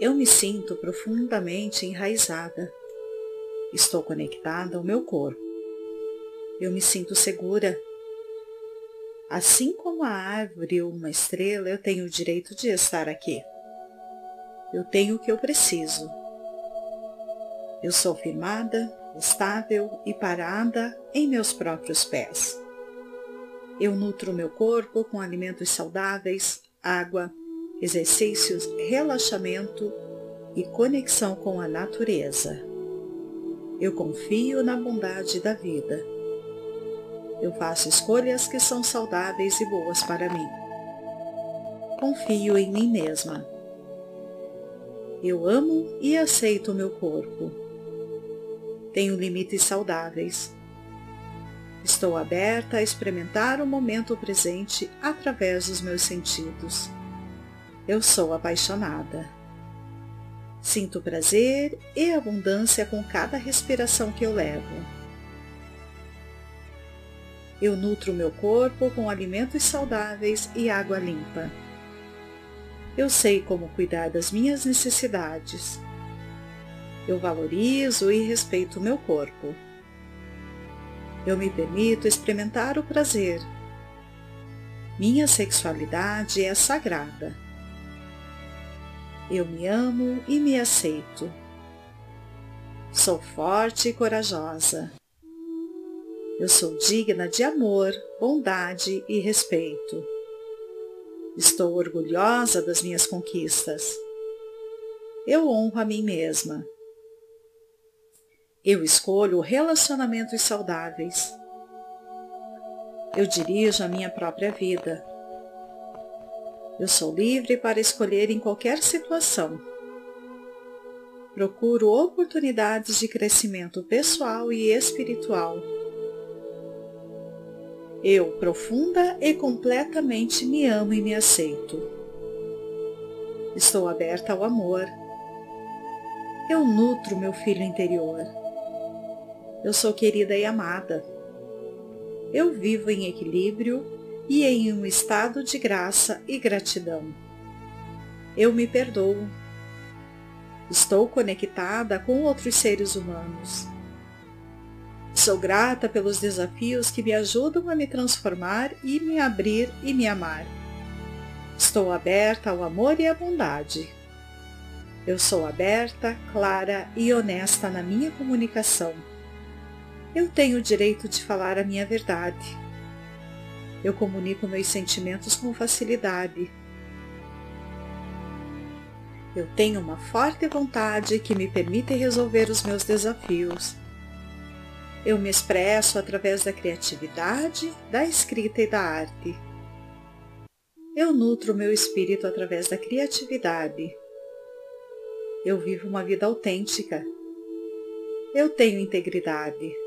Eu me sinto profundamente enraizada. Estou conectada ao meu corpo. Eu me sinto segura. Assim como a árvore ou uma estrela, eu tenho o direito de estar aqui. Eu tenho o que eu preciso. Eu sou firmada, estável e parada em meus próprios pés. Eu nutro meu corpo com alimentos saudáveis, água, exercícios, relaxamento e conexão com a natureza. Eu confio na bondade da vida. Eu faço escolhas que são saudáveis e boas para mim. Confio em mim mesma. Eu amo e aceito o meu corpo. Tenho limites saudáveis. Estou aberta a experimentar o momento presente através dos meus sentidos. Eu sou apaixonada. Sinto prazer e abundância com cada respiração que eu levo. Eu nutro meu corpo com alimentos saudáveis e água limpa. Eu sei como cuidar das minhas necessidades. Eu valorizo e respeito meu corpo. Eu me permito experimentar o prazer. Minha sexualidade é sagrada. Eu me amo e me aceito. Sou forte e corajosa. Eu sou digna de amor, bondade e respeito. Estou orgulhosa das minhas conquistas. Eu honro a mim mesma. Eu escolho relacionamentos saudáveis. Eu dirijo a minha própria vida. Eu sou livre para escolher em qualquer situação. Procuro oportunidades de crescimento pessoal e espiritual. Eu, profunda e completamente, me amo e me aceito. Estou aberta ao amor. Eu nutro meu filho interior. Eu sou querida e amada. Eu vivo em equilíbrio e em um estado de graça e gratidão. Eu me perdoo. Estou conectada com outros seres humanos. Sou grata pelos desafios que me ajudam a me transformar e me abrir e me amar. Estou aberta ao amor e à bondade. Eu sou aberta, clara e honesta na minha comunicação. Eu tenho o direito de falar a minha verdade. Eu comunico meus sentimentos com facilidade. Eu tenho uma forte vontade que me permite resolver os meus desafios. Eu me expresso através da criatividade, da escrita e da arte. Eu nutro meu espírito através da criatividade. Eu vivo uma vida autêntica. Eu tenho integridade.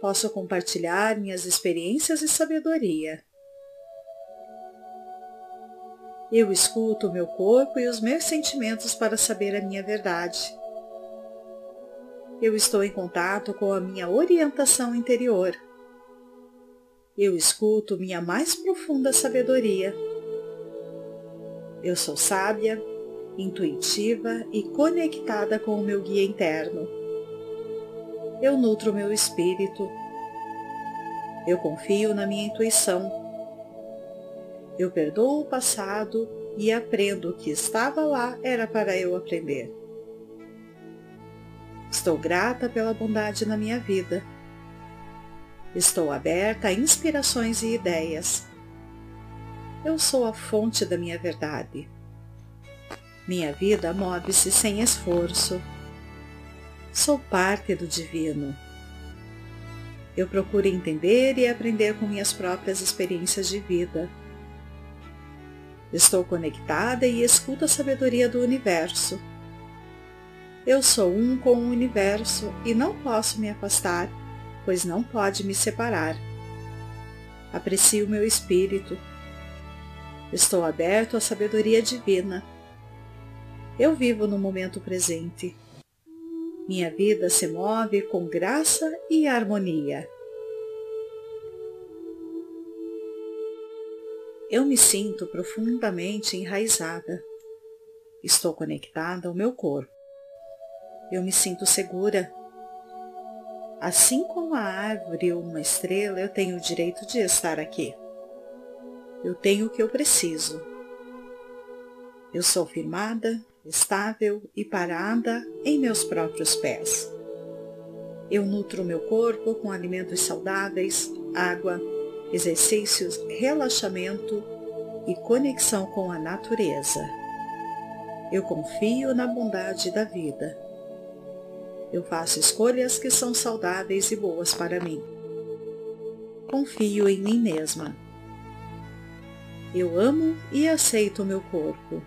Posso compartilhar minhas experiências e sabedoria. Eu escuto o meu corpo e os meus sentimentos para saber a minha verdade. Eu estou em contato com a minha orientação interior. Eu escuto minha mais profunda sabedoria. Eu sou sábia, intuitiva e conectada com o meu guia interno eu nutro meu espírito. Eu confio na minha intuição. Eu perdoo o passado e aprendo que estava lá era para eu aprender. Estou grata pela bondade na minha vida. Estou aberta a inspirações e ideias. Eu sou a fonte da minha verdade. Minha vida move-se sem esforço Sou parte do divino. Eu procuro entender e aprender com minhas próprias experiências de vida. Estou conectada e escuto a sabedoria do universo. Eu sou um com o universo e não posso me afastar, pois não pode me separar. Aprecio meu espírito. Estou aberto à sabedoria divina. Eu vivo no momento presente. Minha vida se move com graça e harmonia. Eu me sinto profundamente enraizada. Estou conectada ao meu corpo. Eu me sinto segura. Assim como a árvore ou uma estrela, eu tenho o direito de estar aqui. Eu tenho o que eu preciso. Eu sou firmada, estável e parada em meus próprios pés. Eu nutro meu corpo com alimentos saudáveis, água, exercícios, relaxamento e conexão com a natureza. Eu confio na bondade da vida. Eu faço escolhas que são saudáveis e boas para mim. Confio em mim mesma. Eu amo e aceito o meu corpo.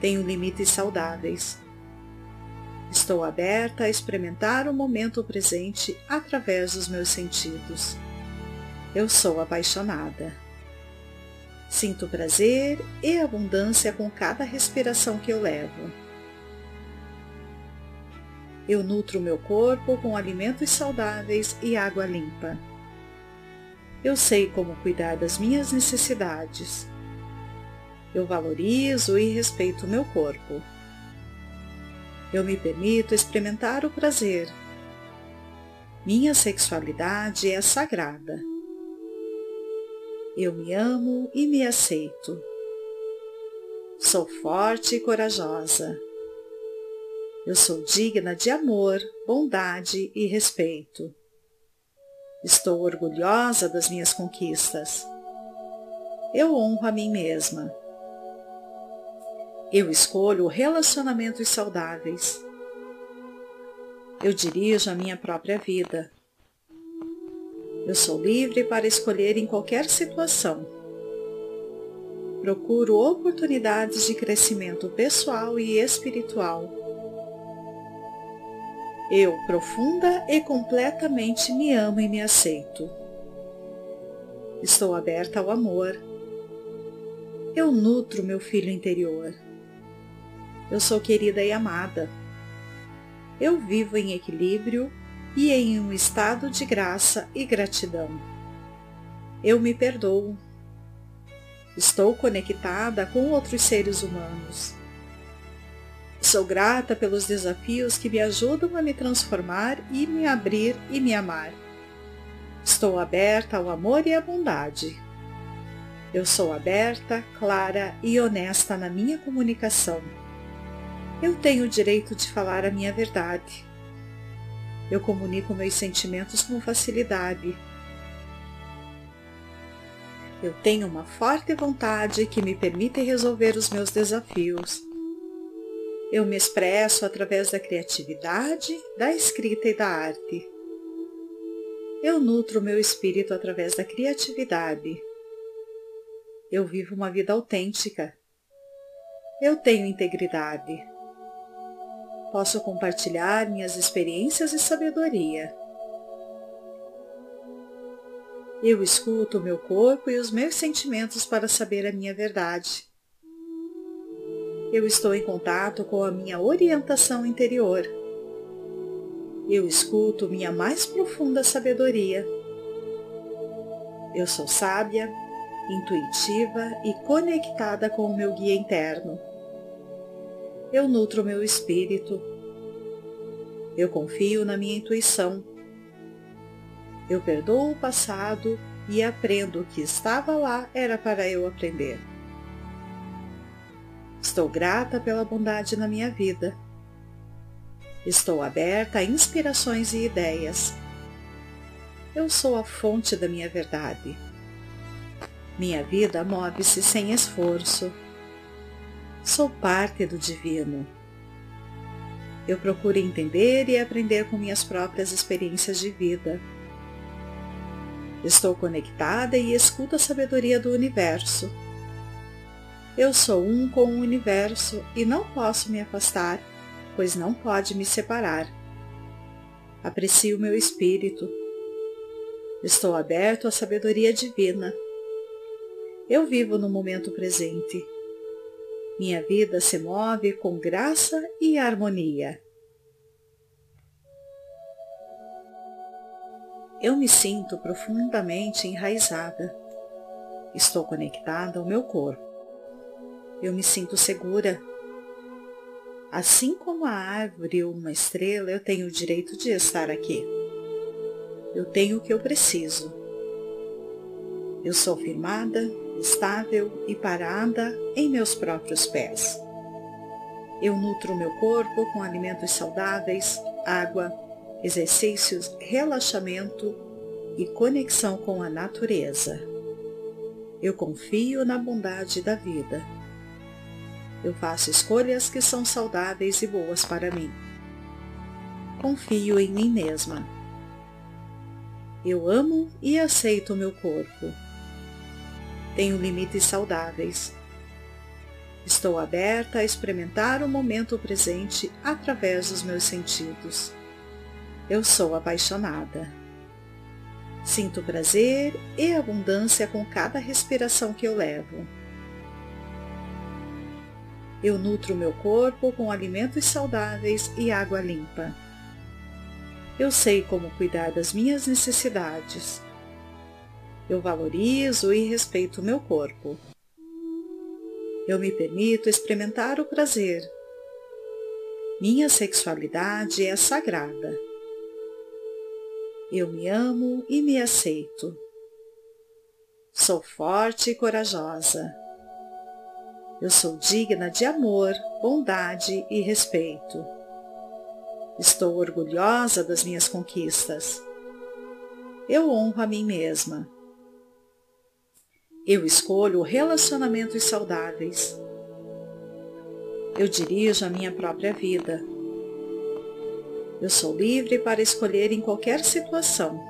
Tenho limites saudáveis. Estou aberta a experimentar o momento presente através dos meus sentidos. Eu sou apaixonada. Sinto prazer e abundância com cada respiração que eu levo. Eu nutro meu corpo com alimentos saudáveis e água limpa. Eu sei como cuidar das minhas necessidades. Eu valorizo e respeito meu corpo. Eu me permito experimentar o prazer. Minha sexualidade é sagrada. Eu me amo e me aceito. Sou forte e corajosa. Eu sou digna de amor, bondade e respeito. Estou orgulhosa das minhas conquistas. Eu honro a mim mesma. Eu escolho relacionamentos saudáveis. Eu dirijo a minha própria vida. Eu sou livre para escolher em qualquer situação. Procuro oportunidades de crescimento pessoal e espiritual. Eu, profunda e completamente, me amo e me aceito. Estou aberta ao amor. Eu nutro meu filho interior. Eu sou querida e amada. Eu vivo em equilíbrio e em um estado de graça e gratidão. Eu me perdoo. Estou conectada com outros seres humanos. Sou grata pelos desafios que me ajudam a me transformar e me abrir e me amar. Estou aberta ao amor e à bondade. Eu sou aberta, clara e honesta na minha comunicação eu tenho o direito de falar a minha verdade. Eu comunico meus sentimentos com facilidade. Eu tenho uma forte vontade que me permite resolver os meus desafios. Eu me expresso através da criatividade, da escrita e da arte. Eu nutro meu espírito através da criatividade. Eu vivo uma vida autêntica. Eu tenho integridade posso compartilhar minhas experiências e sabedoria. Eu escuto o meu corpo e os meus sentimentos para saber a minha verdade. Eu estou em contato com a minha orientação interior. Eu escuto minha mais profunda sabedoria. Eu sou sábia, intuitiva e conectada com o meu guia interno eu nutro meu espírito. Eu confio na minha intuição. Eu perdoo o passado e aprendo o que estava lá era para eu aprender. Estou grata pela bondade na minha vida. Estou aberta a inspirações e ideias. Eu sou a fonte da minha verdade. Minha vida move-se sem esforço Sou parte do divino. Eu procuro entender e aprender com minhas próprias experiências de vida. Estou conectada e escuto a sabedoria do universo. Eu sou um com o universo e não posso me afastar, pois não pode me separar. Aprecio meu espírito. Estou aberto à sabedoria divina. Eu vivo no momento presente. Minha vida se move com graça e harmonia. Eu me sinto profundamente enraizada. Estou conectada ao meu corpo. Eu me sinto segura. Assim como a árvore ou uma estrela, eu tenho o direito de estar aqui. Eu tenho o que eu preciso. Eu sou firmada, estável e parada em meus próprios pés. Eu nutro meu corpo com alimentos saudáveis, água, exercícios, relaxamento e conexão com a natureza. Eu confio na bondade da vida. Eu faço escolhas que são saudáveis e boas para mim. Confio em mim mesma. Eu amo e aceito meu corpo. Tenho limites saudáveis. Estou aberta a experimentar o momento presente através dos meus sentidos. Eu sou apaixonada. Sinto prazer e abundância com cada respiração que eu levo. Eu nutro meu corpo com alimentos saudáveis e água limpa. Eu sei como cuidar das minhas necessidades. Eu valorizo e respeito o meu corpo. Eu me permito experimentar o prazer. Minha sexualidade é sagrada. Eu me amo e me aceito. Sou forte e corajosa. Eu sou digna de amor, bondade e respeito. Estou orgulhosa das minhas conquistas. Eu honro a mim mesma. Eu escolho relacionamentos saudáveis. Eu dirijo a minha própria vida. Eu sou livre para escolher em qualquer situação.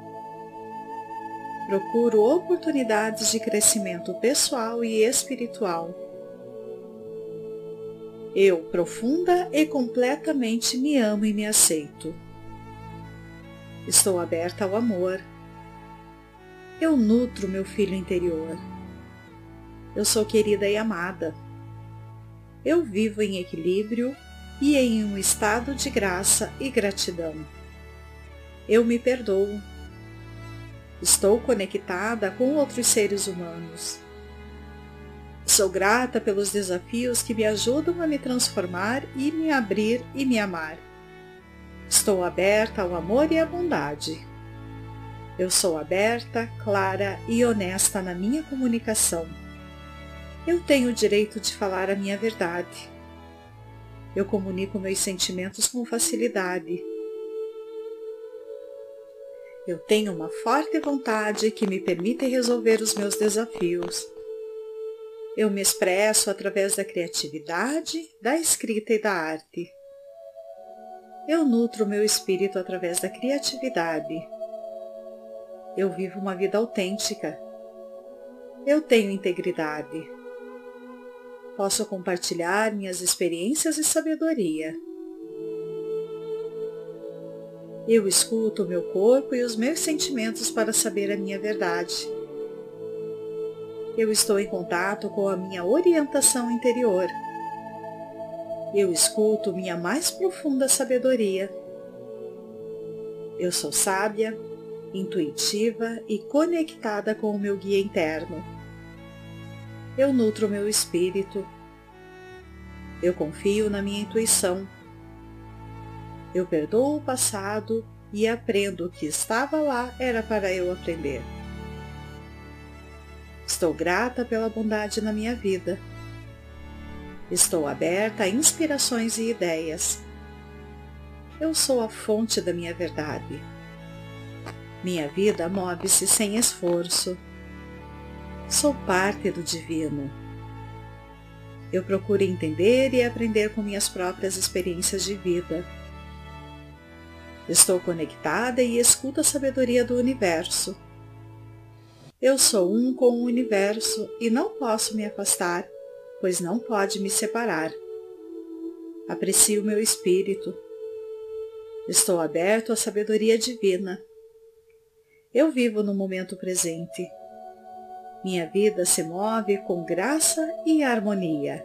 Procuro oportunidades de crescimento pessoal e espiritual. Eu, profunda e completamente, me amo e me aceito. Estou aberta ao amor. Eu nutro meu filho interior. Eu sou querida e amada. Eu vivo em equilíbrio e em um estado de graça e gratidão. Eu me perdoo. Estou conectada com outros seres humanos. Sou grata pelos desafios que me ajudam a me transformar e me abrir e me amar. Estou aberta ao amor e à bondade. Eu sou aberta, clara e honesta na minha comunicação. Eu tenho o direito de falar a minha verdade. Eu comunico meus sentimentos com facilidade. Eu tenho uma forte vontade que me permite resolver os meus desafios. Eu me expresso através da criatividade, da escrita e da arte. Eu nutro meu espírito através da criatividade. Eu vivo uma vida autêntica. Eu tenho integridade posso compartilhar minhas experiências e sabedoria. Eu escuto o meu corpo e os meus sentimentos para saber a minha verdade. Eu estou em contato com a minha orientação interior. Eu escuto minha mais profunda sabedoria. Eu sou sábia, intuitiva e conectada com o meu guia interno eu nutro meu espírito. Eu confio na minha intuição. Eu perdoo o passado e aprendo que estava lá era para eu aprender. Estou grata pela bondade na minha vida. Estou aberta a inspirações e ideias. Eu sou a fonte da minha verdade. Minha vida move-se sem esforço Sou parte do divino. Eu procuro entender e aprender com minhas próprias experiências de vida. Estou conectada e escuto a sabedoria do universo. Eu sou um com o universo e não posso me afastar, pois não pode me separar. Aprecio meu espírito. Estou aberto à sabedoria divina. Eu vivo no momento presente. Minha vida se move com graça e harmonia.